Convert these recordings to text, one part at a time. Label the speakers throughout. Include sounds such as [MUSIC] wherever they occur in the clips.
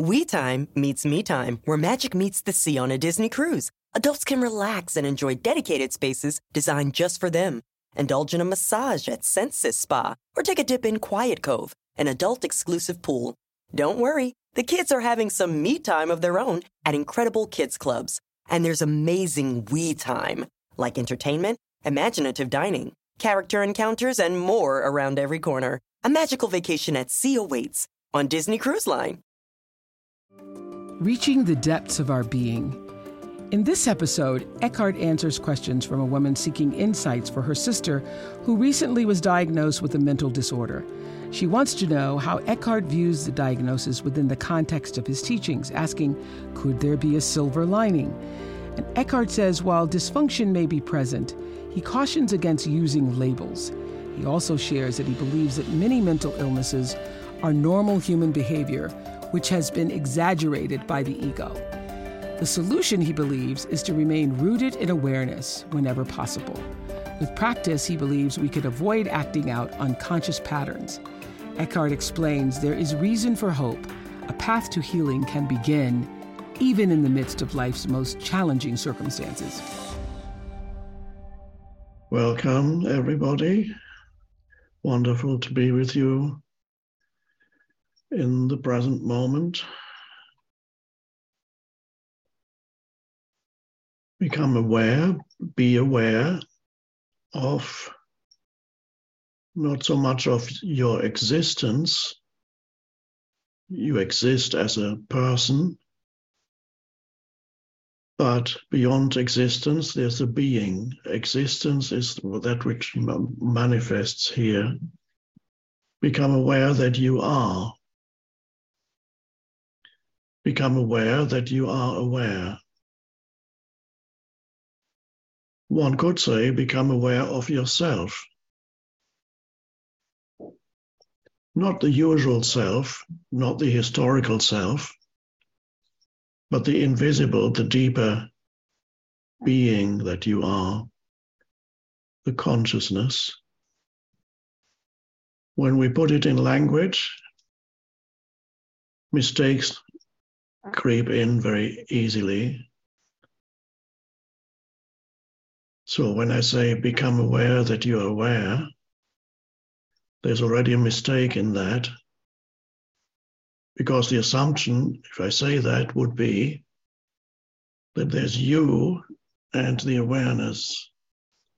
Speaker 1: We Time meets Me Time, where magic meets the sea on a Disney cruise. Adults can relax and enjoy dedicated spaces designed just for them. Indulge in a massage at Senses Spa, or take a dip in Quiet Cove, an adult-exclusive pool. Don't worry, the kids are having some me time of their own at incredible kids clubs. And there's amazing we time, like entertainment, imaginative dining, character encounters, and more around every corner. A magical vacation at sea awaits on Disney Cruise Line.
Speaker 2: Reaching the depths of our being. In this episode, Eckhart answers questions from a woman seeking insights for her sister who recently was diagnosed with a mental disorder. She wants to know how Eckhart views the diagnosis within the context of his teachings, asking, could there be a silver lining? And Eckhart says while dysfunction may be present, he cautions against using labels. He also shares that he believes that many mental illnesses are normal human behavior, which has been exaggerated by the ego. The solution, he believes, is to remain rooted in awareness whenever possible. With practice, he believes we could avoid acting out unconscious patterns. Eckhart explains there is reason for hope. A path to healing can begin even in the midst of life's most challenging circumstances.
Speaker 3: Welcome, everybody. Wonderful to be with you in the present moment. Become aware, be aware of not so much of your existence. You exist as a person, but beyond existence, there's a being. Existence is that which manifests here. Become aware that you are. Become aware that you are aware. One could say, become aware of yourself. not the usual self, not the historical self, but the invisible, the deeper being that you are, the consciousness. When we put it in language, mistakes creep in very easily. So when I say become aware that you're aware, there's already a mistake in that. Because the assumption, if I say that, would be that there's you and the awareness,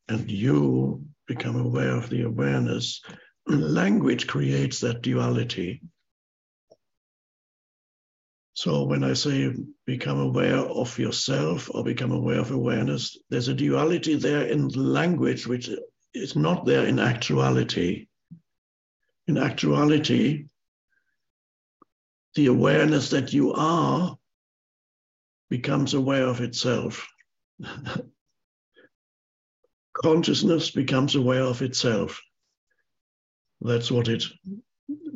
Speaker 3: and you become aware of the awareness. [CLEARS THROAT] Language creates that duality. So when I say become aware of yourself or become aware of awareness, there's a duality there in language which is not there in actuality in actuality, the awareness that you are becomes aware of itself. [LAUGHS] Consciousness becomes aware of itself. That's what it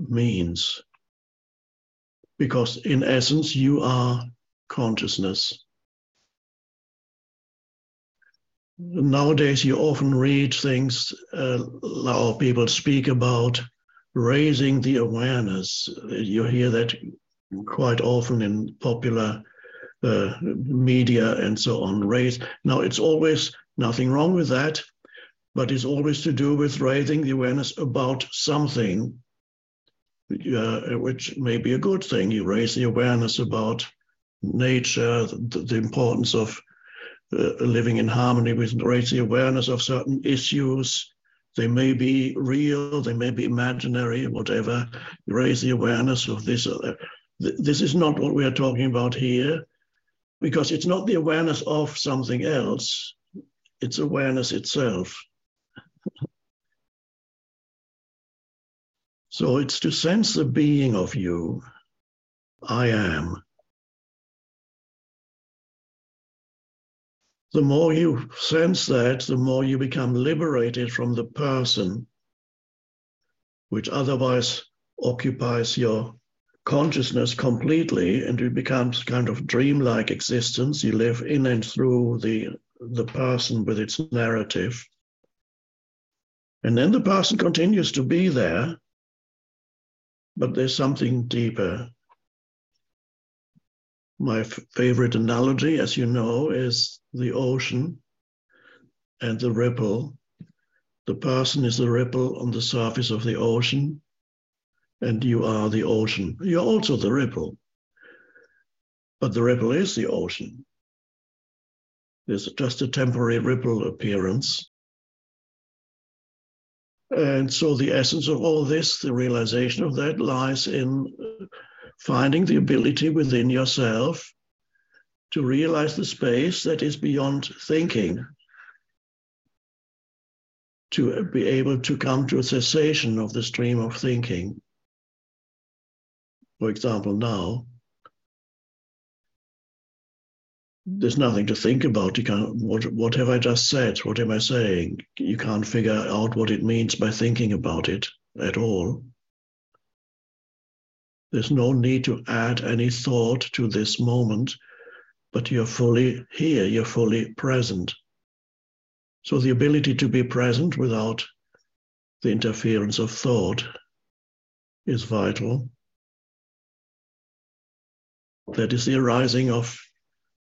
Speaker 3: means. Because in essence, you are consciousness. Nowadays, you often read things, uh, or people speak about raising the awareness. You hear that quite often in popular uh, media and so on. Raise now, it's always nothing wrong with that, but it's always to do with raising the awareness about something, uh, which may be a good thing. You raise the awareness about nature, the, the importance of uh, living in harmony with, raise the awareness of certain issues they may be real, they may be imaginary, whatever. You Raise the awareness of this. This is not what we are talking about here, because it's not the awareness of something else, it's awareness itself. So it's to sense the being of you, I am. The more you sense that, the more you become liberated from the person, which otherwise occupies your consciousness completely, and it becomes kind of dreamlike existence. You live in and through the, the person with its narrative. And then the person continues to be there, but there's something deeper. My f- favorite analogy, as you know, is the ocean and the ripple. The person is the ripple on the surface of the ocean, and you are the ocean. You're also the ripple. But the ripple is the ocean. There's just a temporary ripple appearance. And so the essence of all this, the realization of that, lies in uh, finding the ability within yourself to realize the space that is beyond thinking, to be able to come to a cessation of the stream of thinking. For example, now, there's nothing to think about. You can't, what, what have I just said? What am I saying? You can't figure out what it means by thinking about it at all. There's no need to add any thought to this moment, but you're fully here, you're fully present. So the ability to be present without the interference of thought is vital. That is the arising of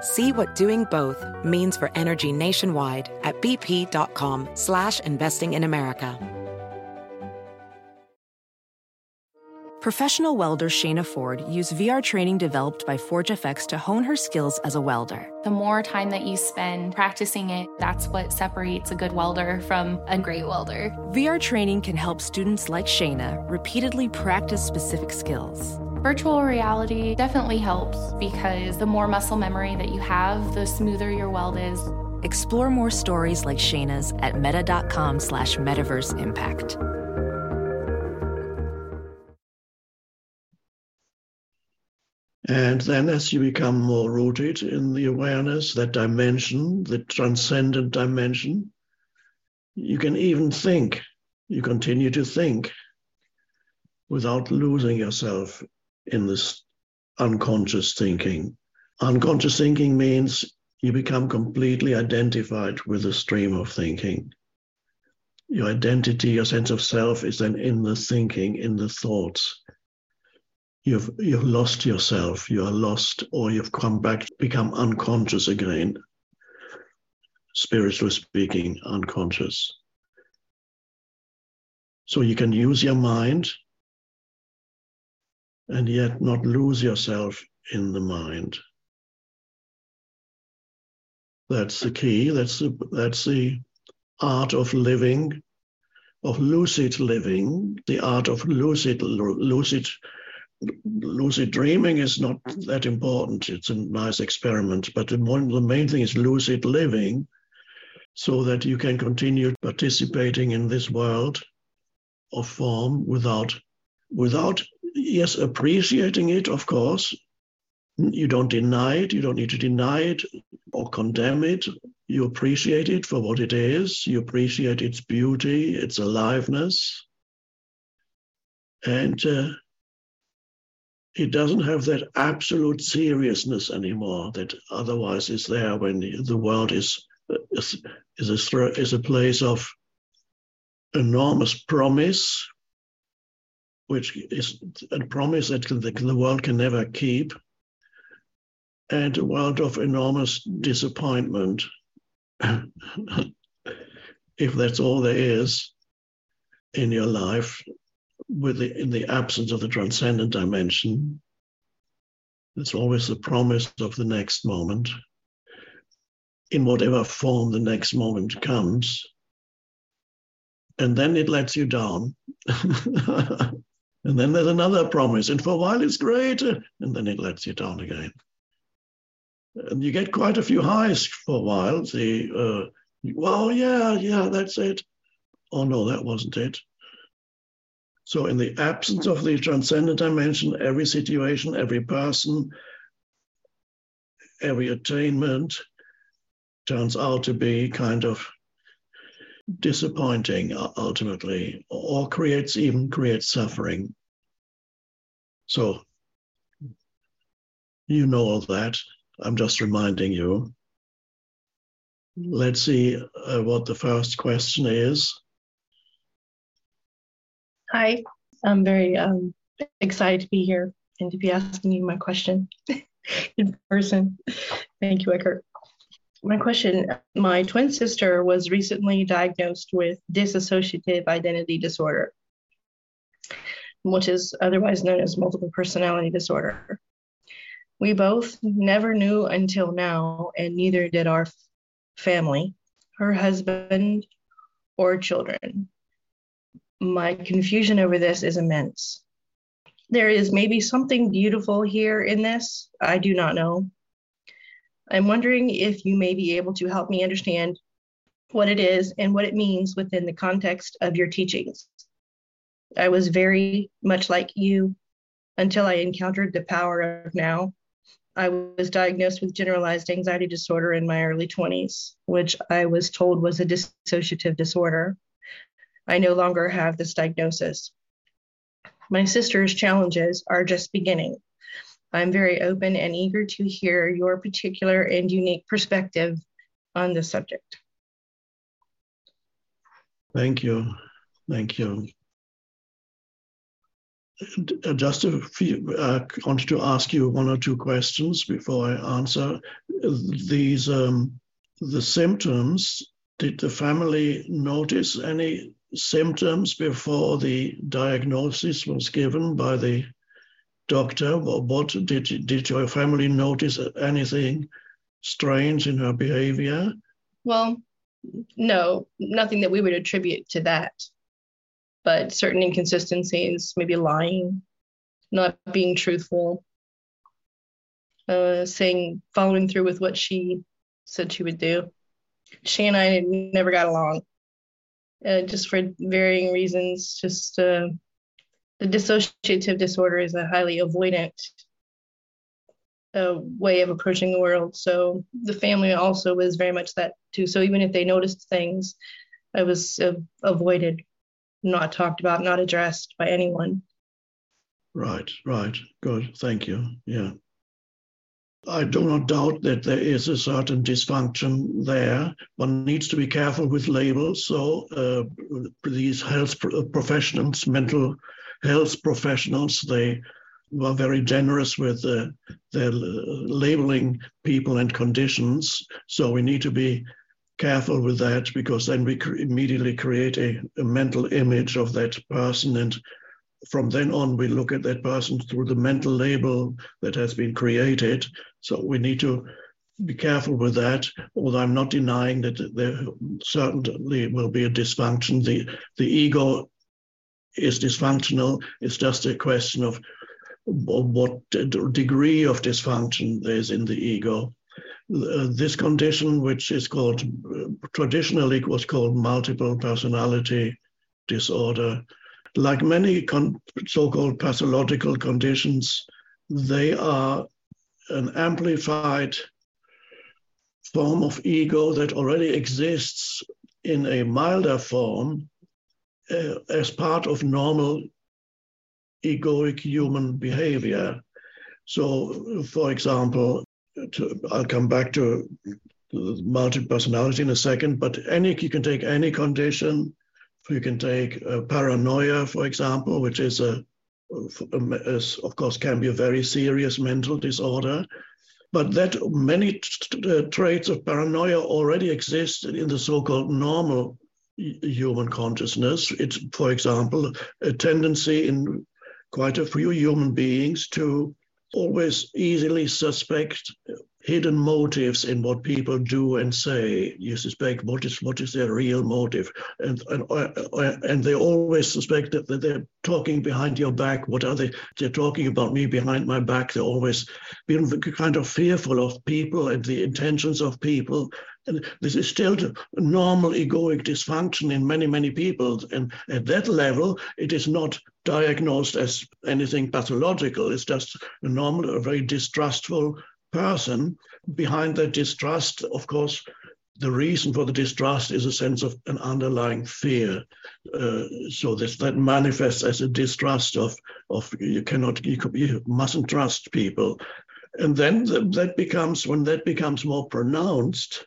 Speaker 4: See what doing both means for energy nationwide at bp.com slash investing in America.
Speaker 5: Professional welder Shayna Ford used VR training developed by ForgeFX to hone her skills as a welder.
Speaker 6: The more time that you spend practicing it, that's what separates a good welder from a great welder.
Speaker 5: VR training can help students like Shayna repeatedly practice specific skills.
Speaker 6: Virtual reality definitely helps because the more muscle memory that you have, the smoother your weld is.
Speaker 5: Explore more stories like Shayna's at meta.com slash metaverse impact.
Speaker 3: And then, as you become more rooted in the awareness, that dimension, the transcendent dimension, you can even think. You continue to think without losing yourself in this unconscious thinking. Unconscious thinking means you become completely identified with the stream of thinking. Your identity, your sense of self is then in the thinking, in the thoughts. You've, you've lost yourself, you are lost, or you've come back, become unconscious again. Spiritually speaking, unconscious. So you can use your mind and yet not lose yourself in the mind. That's the key. That's the, that's the art of living, of lucid living. The art of lucid, lucid, lucid dreaming is not that important. It's a nice experiment, but the, one, the main thing is lucid living, so that you can continue participating in this world of form without, without yes, appreciating it, of course. You don't deny it. You don't need to deny it or condemn it. You appreciate it for what it is. You appreciate its beauty, its aliveness. And uh, it doesn't have that absolute seriousness anymore that otherwise is there when the world is, is, is, a, is a place of enormous promise which is a promise that the world can never keep, and a world of enormous disappointment, [LAUGHS] if that's all there is in your life, with the, in the absence of the transcendent dimension. It's always the promise of the next moment. in whatever form the next moment comes. And then it lets you down. [LAUGHS] and then there's another promise. And for a while it's great. And then it lets you down again. And you get quite a few highs for a while. The, uh, well, yeah, yeah, that's it. Oh, no, that wasn't it. So, in the absence of the transcendent dimension, every situation, every person, every attainment turns out to be kind of disappointing ultimately, or creates even creates suffering. So, you know all that. I'm just reminding you. Let's see uh, what the first question is.
Speaker 7: Hi, I'm very um, excited to be here and to be asking you my question [LAUGHS] in person. Thank you, Eckhart. My question My twin sister was recently diagnosed with dissociative identity disorder, which is otherwise known as multiple personality disorder. We both never knew until now, and neither did our family, her husband, or children my confusion over this is immense. There is maybe something beautiful here in this. I do not know. I'm wondering if you may be able to help me understand what it is and what it means within the context of your teachings. I was very much like you until I encountered the power of now. I was diagnosed with generalized anxiety disorder in my early 20s, which I was told was a dissociative disorder. I no longer have this diagnosis. My sister's challenges are just beginning. I'm very open and eager to hear your particular and unique perspective on the subject.
Speaker 3: Thank you. Thank you. Just a few, uh, I wanted to ask you one or two questions before I answer. These, um, the symptoms, did the family notice any symptoms before the diagnosis was given by the doctor? What did did your family notice anything strange in her behavior?
Speaker 7: Well, no, nothing that we would attribute to that, but certain inconsistencies, maybe lying, not being truthful, uh, saying following through with what she said she would do. She and I never got along uh, just for varying reasons. Just uh, the dissociative disorder is a highly avoidant uh, way of approaching the world. So the family also was very much that too. So even if they noticed things, it was uh, avoided, not talked about, not addressed by anyone.
Speaker 3: Right, right. Good. Thank you. Yeah. I do not doubt that there is a certain dysfunction there. One needs to be careful with labels. So uh, these health professionals, mental health professionals, they were very generous with uh, their labeling people and conditions. So we need to be careful with that because then we cr- immediately create a, a mental image of that person and from then on, we look at that person through the mental label that has been created. So we need to be careful with that. Although I'm not denying that there certainly will be a dysfunction. The the ego is dysfunctional. It's just a question of what degree of dysfunction there is in the ego. Uh, this condition, which is called traditionally was called multiple personality disorder, like many con- so-called pathological conditions, they are an amplified form of ego that already exists in a milder form uh, as part of normal egoic human behavior. So, for example, to, I'll come back to multiple personality in a second, but any you can take any condition you can take uh, paranoia, for example, which is a, is, of course, can be a very serious mental disorder. But that many uh, traits of paranoia already exist in the so-called normal human consciousness. It's, for example, a tendency in quite a few human beings to always easily suspect hidden motives in what people do and say. You suspect what is what is their real motive, and and uh, and they always suspect that, that they're talking behind your back. What are they? They're talking about me behind my back. They're always being kind of fearful of people and the intentions of people. This is still normal egoic dysfunction in many, many people. And at that level, it is not diagnosed as anything pathological. It's just a normal, a very distrustful person. Behind that distrust, of course, the reason for the distrust is a sense of an underlying fear. Uh, so this, that manifests as a distrust of, of you cannot, you, you mustn't trust people. And then that becomes, when that becomes more pronounced,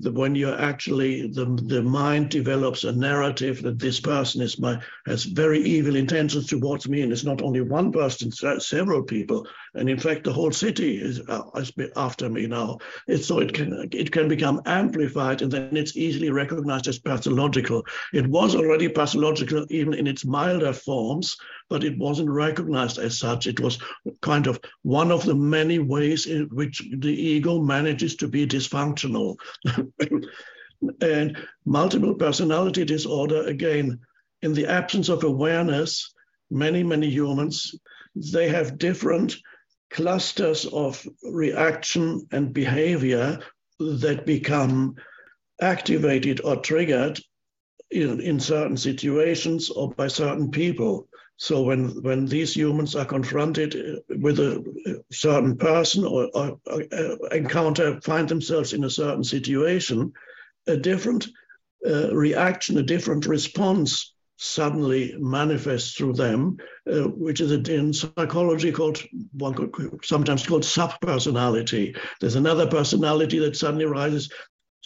Speaker 3: the, when you're actually the, the mind develops a narrative that this person is my has very evil intentions towards me and it's not only one person several people. And in fact the whole city is, uh, is after me now. It's, so it can it can become amplified and then it's easily recognized as pathological. It was already pathological even in its milder forms but it wasn't recognized as such. It was kind of one of the many ways in which the ego manages to be dysfunctional. [LAUGHS] and multiple personality disorder, again, in the absence of awareness, many, many humans, they have different clusters of reaction and behavior that become activated or triggered in, in certain situations or by certain people. So when, when these humans are confronted uh, with a certain person or, or, or uh, encounter, find themselves in a certain situation, a different uh, reaction, a different response suddenly manifests through them, uh, which is in psychology called one could sometimes called subpersonality. There's another personality that suddenly rises.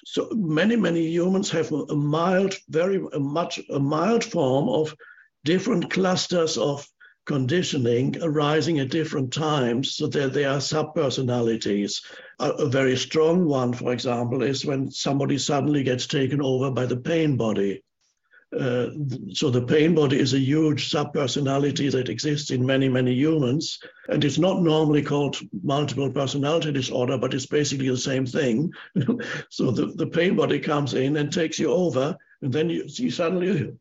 Speaker 3: So many, many humans have a mild, very a much a mild form of different clusters of conditioning arising at different times so that they are subpersonalities. A, a very strong one, for example, is when somebody suddenly gets taken over by the pain body. Uh, so the pain body is a huge subpersonality that exists in many, many humans. And it's not normally called multiple personality disorder, but it's basically the same thing. [LAUGHS] so the, the pain body comes in and takes you over and then you, suddenly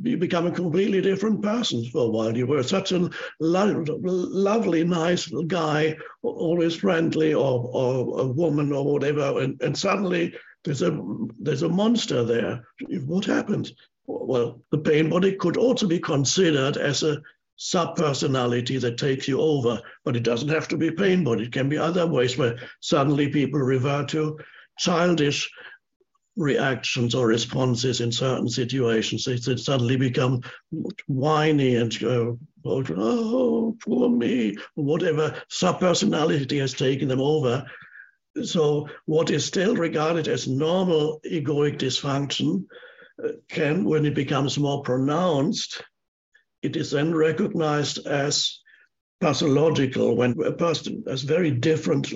Speaker 3: you become a completely different person for a while. You were such a lo- lovely, nice guy, always friendly, or, or a woman, or whatever, and, and suddenly there's a there's a monster there. What happened? Well, the pain body could also be considered as a subpersonality that takes you over, but it doesn't have to be pain body. It can be other ways where suddenly people revert to childish reactions or responses in certain situations. They, they suddenly become whiny and go, oh, poor me, whatever subpersonality has taken them over. So, what is still regarded as normal egoic dysfunction uh, can, when it becomes more pronounced, it is then recognized as pathological when a person has very different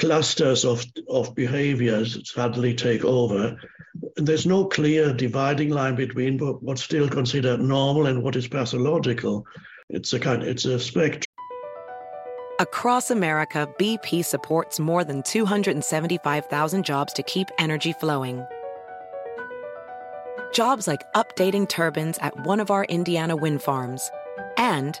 Speaker 3: clusters of, of behaviors suddenly take over. There's no clear dividing line between what's still considered normal and what is pathological. It's a kind, it's a spectrum.
Speaker 4: Across America, BP supports more than 275,000 jobs to keep energy flowing. Jobs like updating turbines at one of our Indiana wind farms and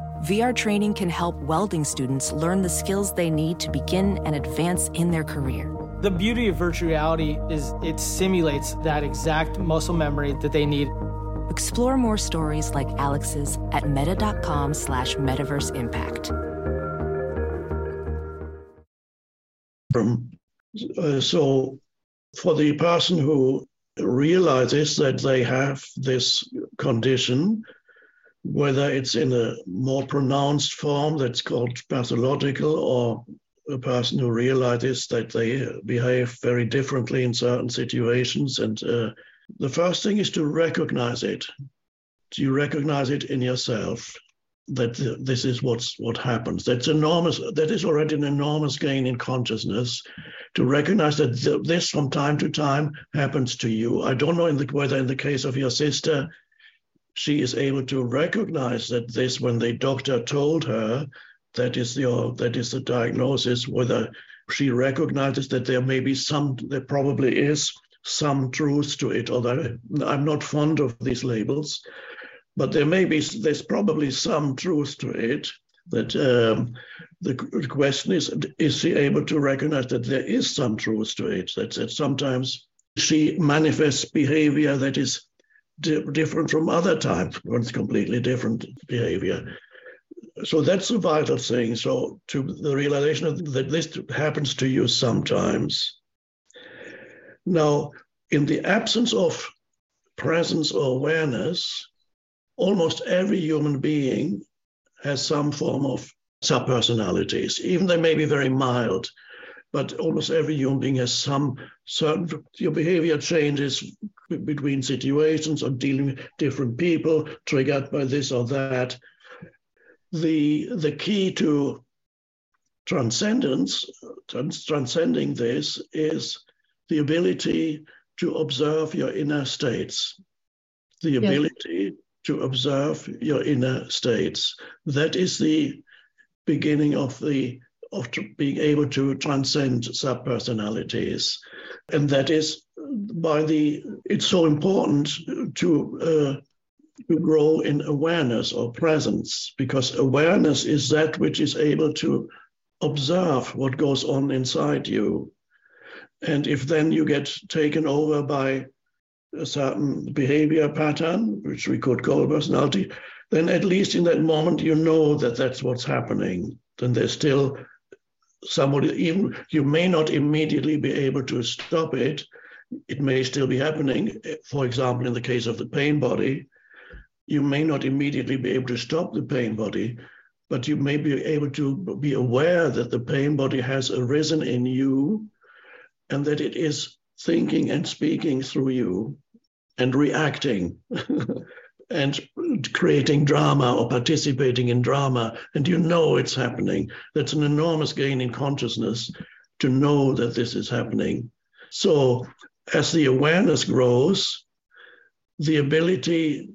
Speaker 5: VR training can help welding students learn the skills they need to begin and advance in their career.
Speaker 8: The beauty of virtual reality is it simulates that exact muscle memory that they need.
Speaker 5: Explore more stories like Alex's at meta.com slash metaverse impact.
Speaker 3: Um, uh, so for the person who realizes that they have this condition, whether it's in a more pronounced form that's called pathological or a person who realizes that they behave very differently in certain situations. And uh, the first thing is to recognize it. Do you recognize it in yourself that this is what's what happens? That's enormous. That is already an enormous gain in consciousness to recognize that this from time to time happens to you. I don't know in the, whether in the case of your sister, she is able to recognize that this when the doctor told her that is the that is the diagnosis whether she recognizes that there may be some there probably is some truth to it although i'm not fond of these labels but there may be there's probably some truth to it that um, the question is is she able to recognize that there is some truth to it that, that sometimes she manifests behavior that is di- different from other times when it's completely different behavior so that's a vital thing. So to the realization that this happens to you sometimes. Now, in the absence of presence or awareness, almost every human being has some form of subpersonalities. Even they may be very mild, but almost every human being has some certain your behavior changes between situations or dealing with different people triggered by this or that. The the key to transcendence, trans- transcending this, is the ability to observe your inner states, the ability to observe your inner states. That is the beginning of the of being able to transcend subpersonalities, and that is by the. It's so important to uh, to grow in awareness or presence, because awareness is that which is able to observe what goes on inside you. And if then you get taken over by a certain behavior pattern, which we could call personality, then at least in that moment you know that that's what's happening. Then there's still somebody, even you may not immediately be able to stop it. It may still be happening. For example, in the case of the pain body, you may not immediately be able to stop the pain body, but you may be able to be aware that the pain body has arisen in you and that it is thinking and speaking through you and reacting [LAUGHS] and creating drama or participating in drama. And you know it's happening. That's an enormous gain in consciousness to know that this is happening. So, as the awareness grows, the ability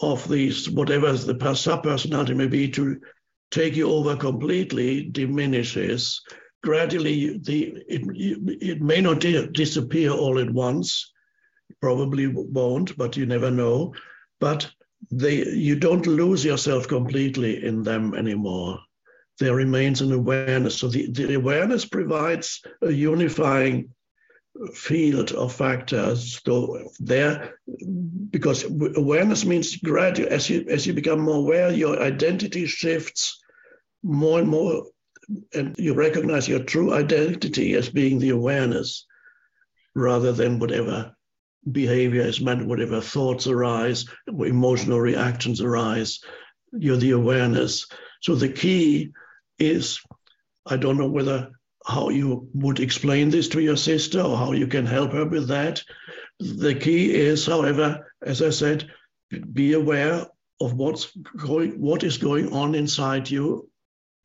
Speaker 3: of these, whatever the subpersonality may be, to take you over completely diminishes. Gradually, the it, it may not disappear all at once, probably won't, but you never know. But they, you don't lose yourself completely in them anymore. There remains an awareness. So the, the awareness provides a unifying field of factors. So there, because awareness means gradual. As you as you become more aware, your identity shifts more and more, and you recognize your true identity as being the awareness, rather than whatever behavior is meant, whatever thoughts arise, emotional reactions arise. You're the awareness. So the key is, I don't know whether how you would explain this to your sister or how you can help her with that. The key is, however, as I said, be aware of what's going, what is going on inside you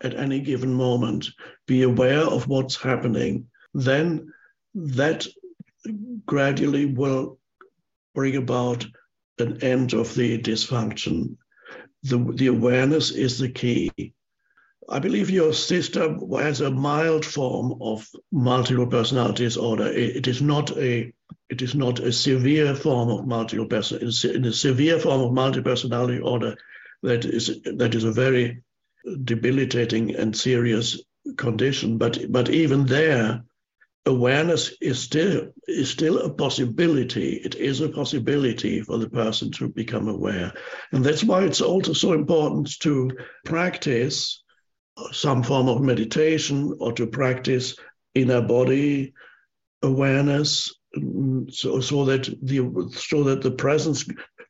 Speaker 3: at any given moment. Be aware of what's happening. Then that gradually will bring about an end of the dysfunction. The, the awareness is the key. I believe your sister has a mild form of multiple personality disorder. It is not a it is not a severe form of multiple personality. In a severe form of multiple personality disorder, that is that is a very debilitating and serious condition. But but even there, awareness is still is still a possibility. It is a possibility for the person to become aware, and that's why it's also so important to practice some form of meditation or to practice inner body awareness so, so that the so that the presence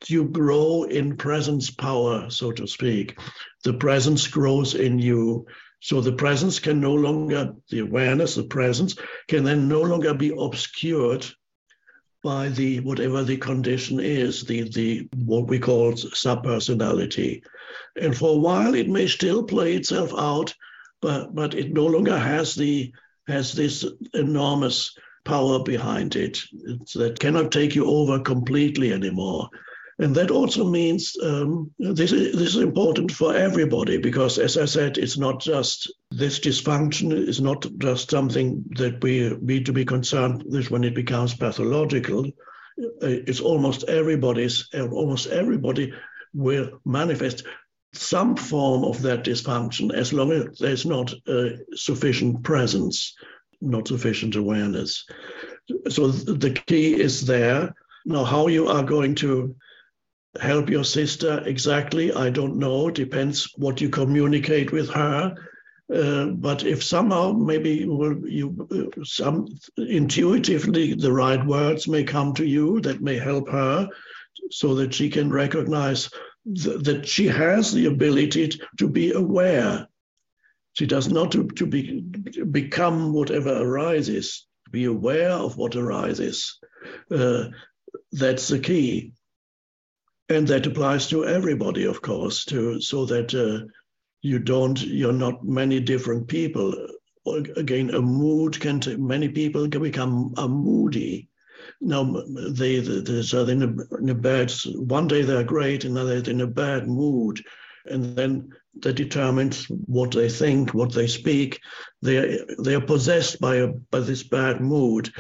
Speaker 3: you grow in presence power so to speak. The presence grows in you So the presence can no longer, the awareness, the presence can then no longer be obscured by the whatever the condition is, the the what we call subpersonality. And for a while it may still play itself out, but but it no longer has the has this enormous power behind it it's, that cannot take you over completely anymore. And that also means um, this, is, this is important for everybody because, as I said, it's not just this dysfunction is not just something that we need to be concerned with when it becomes pathological. Uh, it's almost everybody's, uh, almost everybody will manifest some form of that dysfunction as long as there's not uh, sufficient presence, not sufficient awareness. So the key is there. Now, how you are going to help your sister exactly, I don't know. Depends what you communicate with her. Uh, but if somehow maybe you, uh, some intuitively the right words may come to you that may help her so that she can recognize th- that she has the ability to be aware she does not to, to be become whatever arises be aware of what arises uh, that's the key and that applies to everybody, of course, to so that uh, you don't you're not many different people. Again, a mood can t- many people can become a moody. Now they they're in a, in a bad one day they're great, another they're in a bad mood, and then that determines what they think, what they speak. They are, they are possessed by a by this bad mood,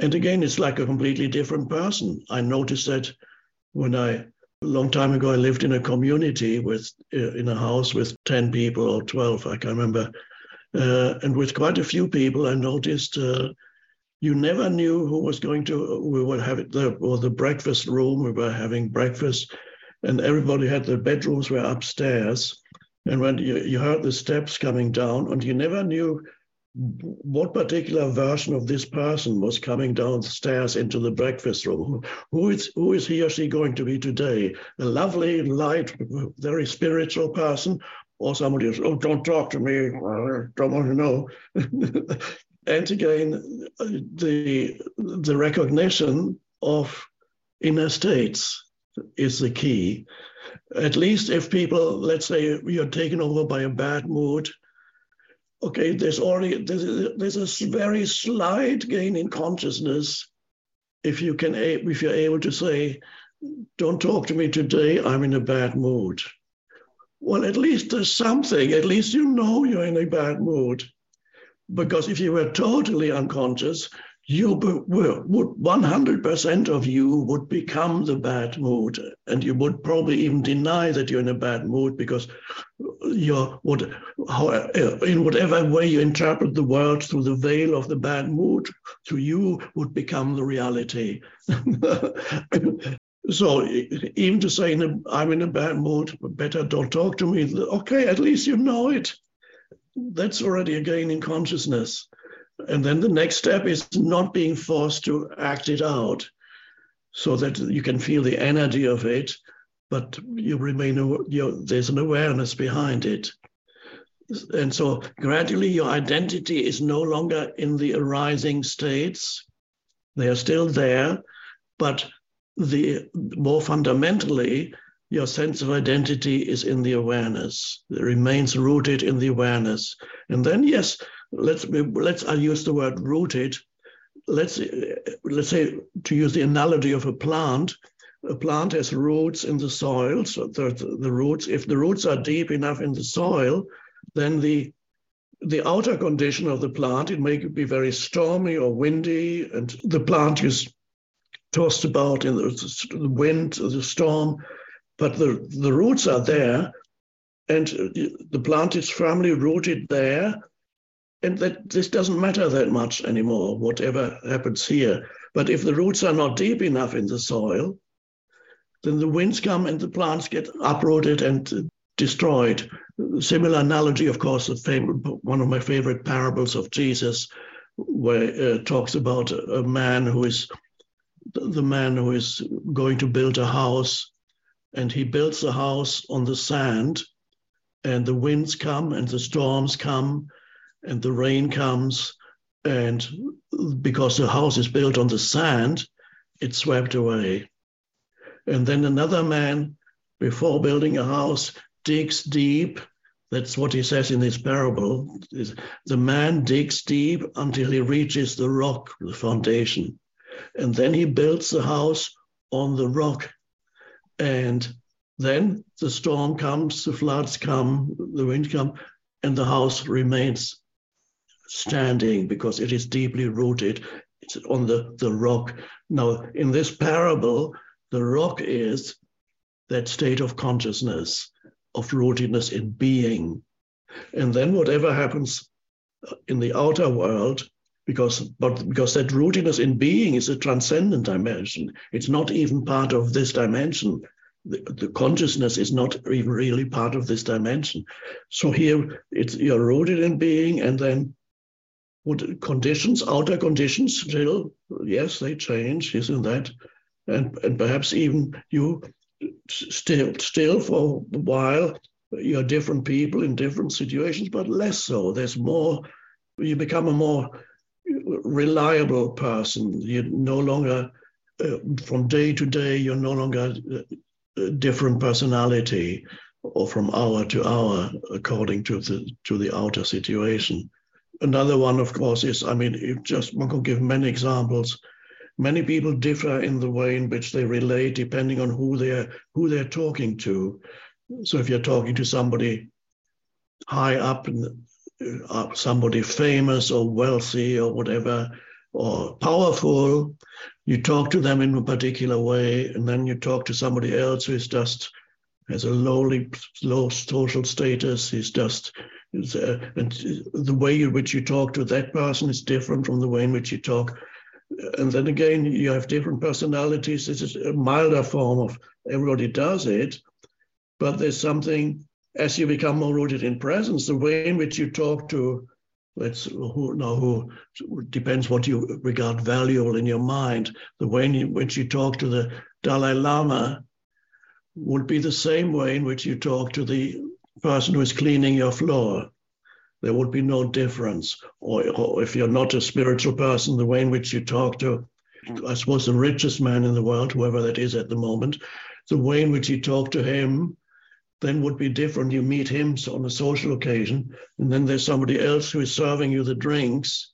Speaker 3: and again, it's like a completely different person. I noticed that when I a long time ago I lived in a community with uh, in a house with 10 people or 12 I can't remember uh, and with quite a few people I noticed uh, you never knew who was going to we were having the or the breakfast room we were having breakfast and everybody had their bedrooms were upstairs and when you, you heard the steps coming down and you never knew what particular version of this person was coming downstairs into the breakfast room? Who is, who is he or she going to be today? A lovely, light, very spiritual person, or somebody else, oh, don't talk to me, don't want to know. [LAUGHS] and again, the, the recognition of inner states is the key. At least if people, let's say you're taken over by a bad mood, okay, there's already there's, there's a very slight gain in consciousness if you can if you're able to say, "Don't talk to me today. I'm in a bad mood." Well, at least there's something. At least you know you're in a bad mood, because if you were totally unconscious, you would 100% of you would become the bad mood and you would probably even deny that you're in a bad mood because you're what how, uh, in whatever way you interpret the world through the veil of the bad mood to you would become the reality. [LAUGHS] So even to say i'm in a bad mood better don't talk to me. Okay at least you know it. That's already a gain in consciousness and then the next step is not being forced to act it out so that you can feel the energy of it, but you remain, you there's an awareness behind it. And so gradually your identity is no longer in the arising states. They are still there, but the more fundamentally, your sense of identity is in the awareness. It remains rooted in the awareness. And then, yes, let's let's I use the word rooted. Let's let's say to use the analogy of a plant. A plant has roots in the soil. So the, the roots, if the roots are deep enough in the soil, then the the outer condition of the plant, it may be very stormy or windy, and the plant is tossed about in the, the wind, the storm, but the, the roots are there, and the plant is firmly rooted there, and that this doesn't matter that much anymore, whatever happens here. But if the roots are not deep enough in the soil, then the winds come and the plants get uprooted and destroyed. Similar analogy, of course, one of my favorite parables of Jesus, where it uh, talks about a man who is the man who is going to build a house, and he builds the house on the sand, and the winds come and the storms come and the rain comes and because the house is built on the sand it's swept away. And then another man before building a house digs deep. That's what he says in this parable the man digs deep until he reaches the rock the foundation. And then he builds the house on the rock. And then the storm comes, the floods come, the wind comes, and the house remains standing because it is deeply rooted. It's on the, the rock. Now, in this parable, the rock is that state of consciousness, of rootedness in being. And then whatever happens uh, in the outer world, because but because that rootedness in being is a transcendent dimension, it's not even part of this dimension the, the, consciousness is not even really part of this dimension. So here it's you're rooted in being, and then what conditions, outer conditions still, yes, they change, isn't that? And and perhaps even you still still for a while you're different people in different situations, but less so. There's more. You become a more reliable person. You're no longer uh, from day to day, you're no longer uh, different personality or from hour to hour according to the to the outer situation. Another one, of course, is I mean, just one could give many examples. Many people differ in the way in which they relate, depending on who they're who they're talking to. So, if you're talking to somebody high up, uh, somebody famous or wealthy or whatever, or powerful, you talk to them in a particular way, and then you talk to somebody else who is just has a lowly, low social status. He's just, Uh, the way in which you talk to that person is different from the way in which you talk. And then again, you have different personalities. This is a milder form of everybody does it, but there's something as you become more rooted in presence, the way in which you talk to let's who now who depends what you regard valuable in your mind. The way in which you talk to the Dalai Lama would be the same way in which you talk to the person who is cleaning your floor. There would be no difference. Or, or if you're not a spiritual person, the way in which you talk to, I suppose, the richest man in the world, whoever that is at the moment, the way in which you talk to him then would be different. You meet him on a social occasion, and then there's somebody else who is serving you the drinks.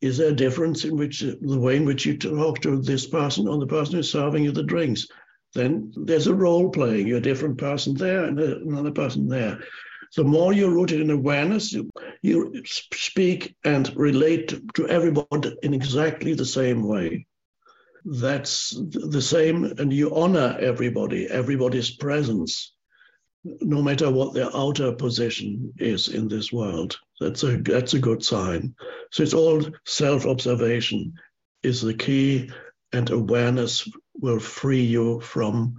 Speaker 3: Is there a difference in which the way in which you talk to this person or the person who's serving you the drinks? Then there's a role playing. You're a different person there and another person there. The more you're rooted in awareness, you, you speak and relate to everybody in exactly the same way that's the same and you honor everybody everybody's presence no matter what their outer position is in this world. That's a that's a good sign. So it's all self-observation is the key, and awareness will free you from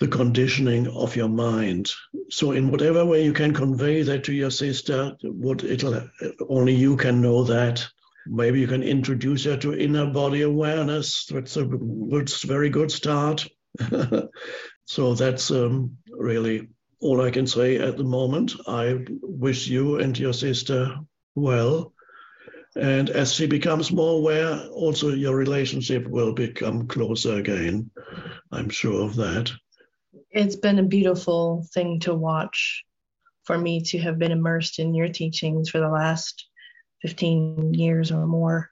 Speaker 3: the conditioning of your mind. So in whatever way you can convey that to your sister, what it'll only you can know that. Maybe you can introduce her to inner body awareness. That's a very good start. [LAUGHS] so that's um, really all I can say at the moment. I wish you and your sister well. And as she becomes more aware, also your relationship will become closer again. I'm sure of that.
Speaker 7: It's been a beautiful thing to watch for me to have been immersed in your teachings for the last 15 years or more,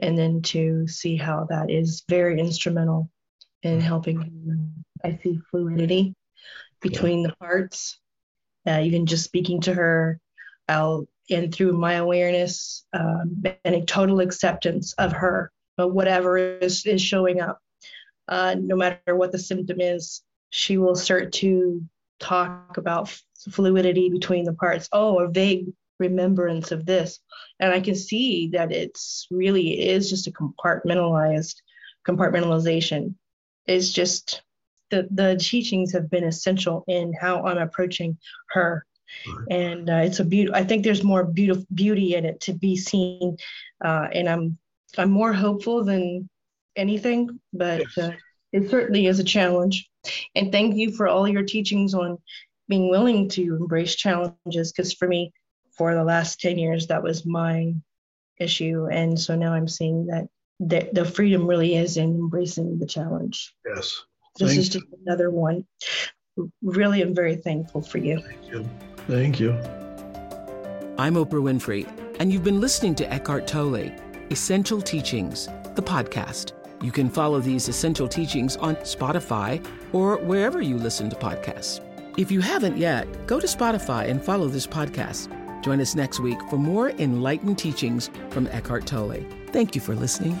Speaker 7: and then to see how that is very instrumental in helping. I see fluidity between yeah. the parts. Uh, even just speaking to her, I'll and through my awareness um, and a total acceptance of her, but whatever is, is showing up, uh, no matter what the symptom is, she will start to talk about fluidity between the parts. Oh, a vague remembrance of this, and I can see that it's really is just a compartmentalized compartmentalization. It's just the, the teachings have been essential in how I'm approaching her. And uh, it's a beauty. I think there's more beautiful beauty in it to be seen, uh, and I'm I'm more hopeful than anything, but yes. uh, it certainly is a challenge. And thank you for all your teachings on being willing to embrace challenges because for me for the last 10 years that was my issue and so now i'm seeing that the, the freedom really is in embracing the challenge
Speaker 3: yes
Speaker 7: this Thank is just another one really I'm very thankful for you
Speaker 3: Thank you. Thank you.
Speaker 2: I'm Oprah Winfrey, and you've been listening to Eckhart Tolle, Essential Teachings, the podcast. You can follow these essential teachings on Spotify or wherever you listen to podcasts. If you haven't yet, go to Spotify and follow this podcast. Join us next week for more enlightened teachings from Eckhart Tolle. Thank you for listening.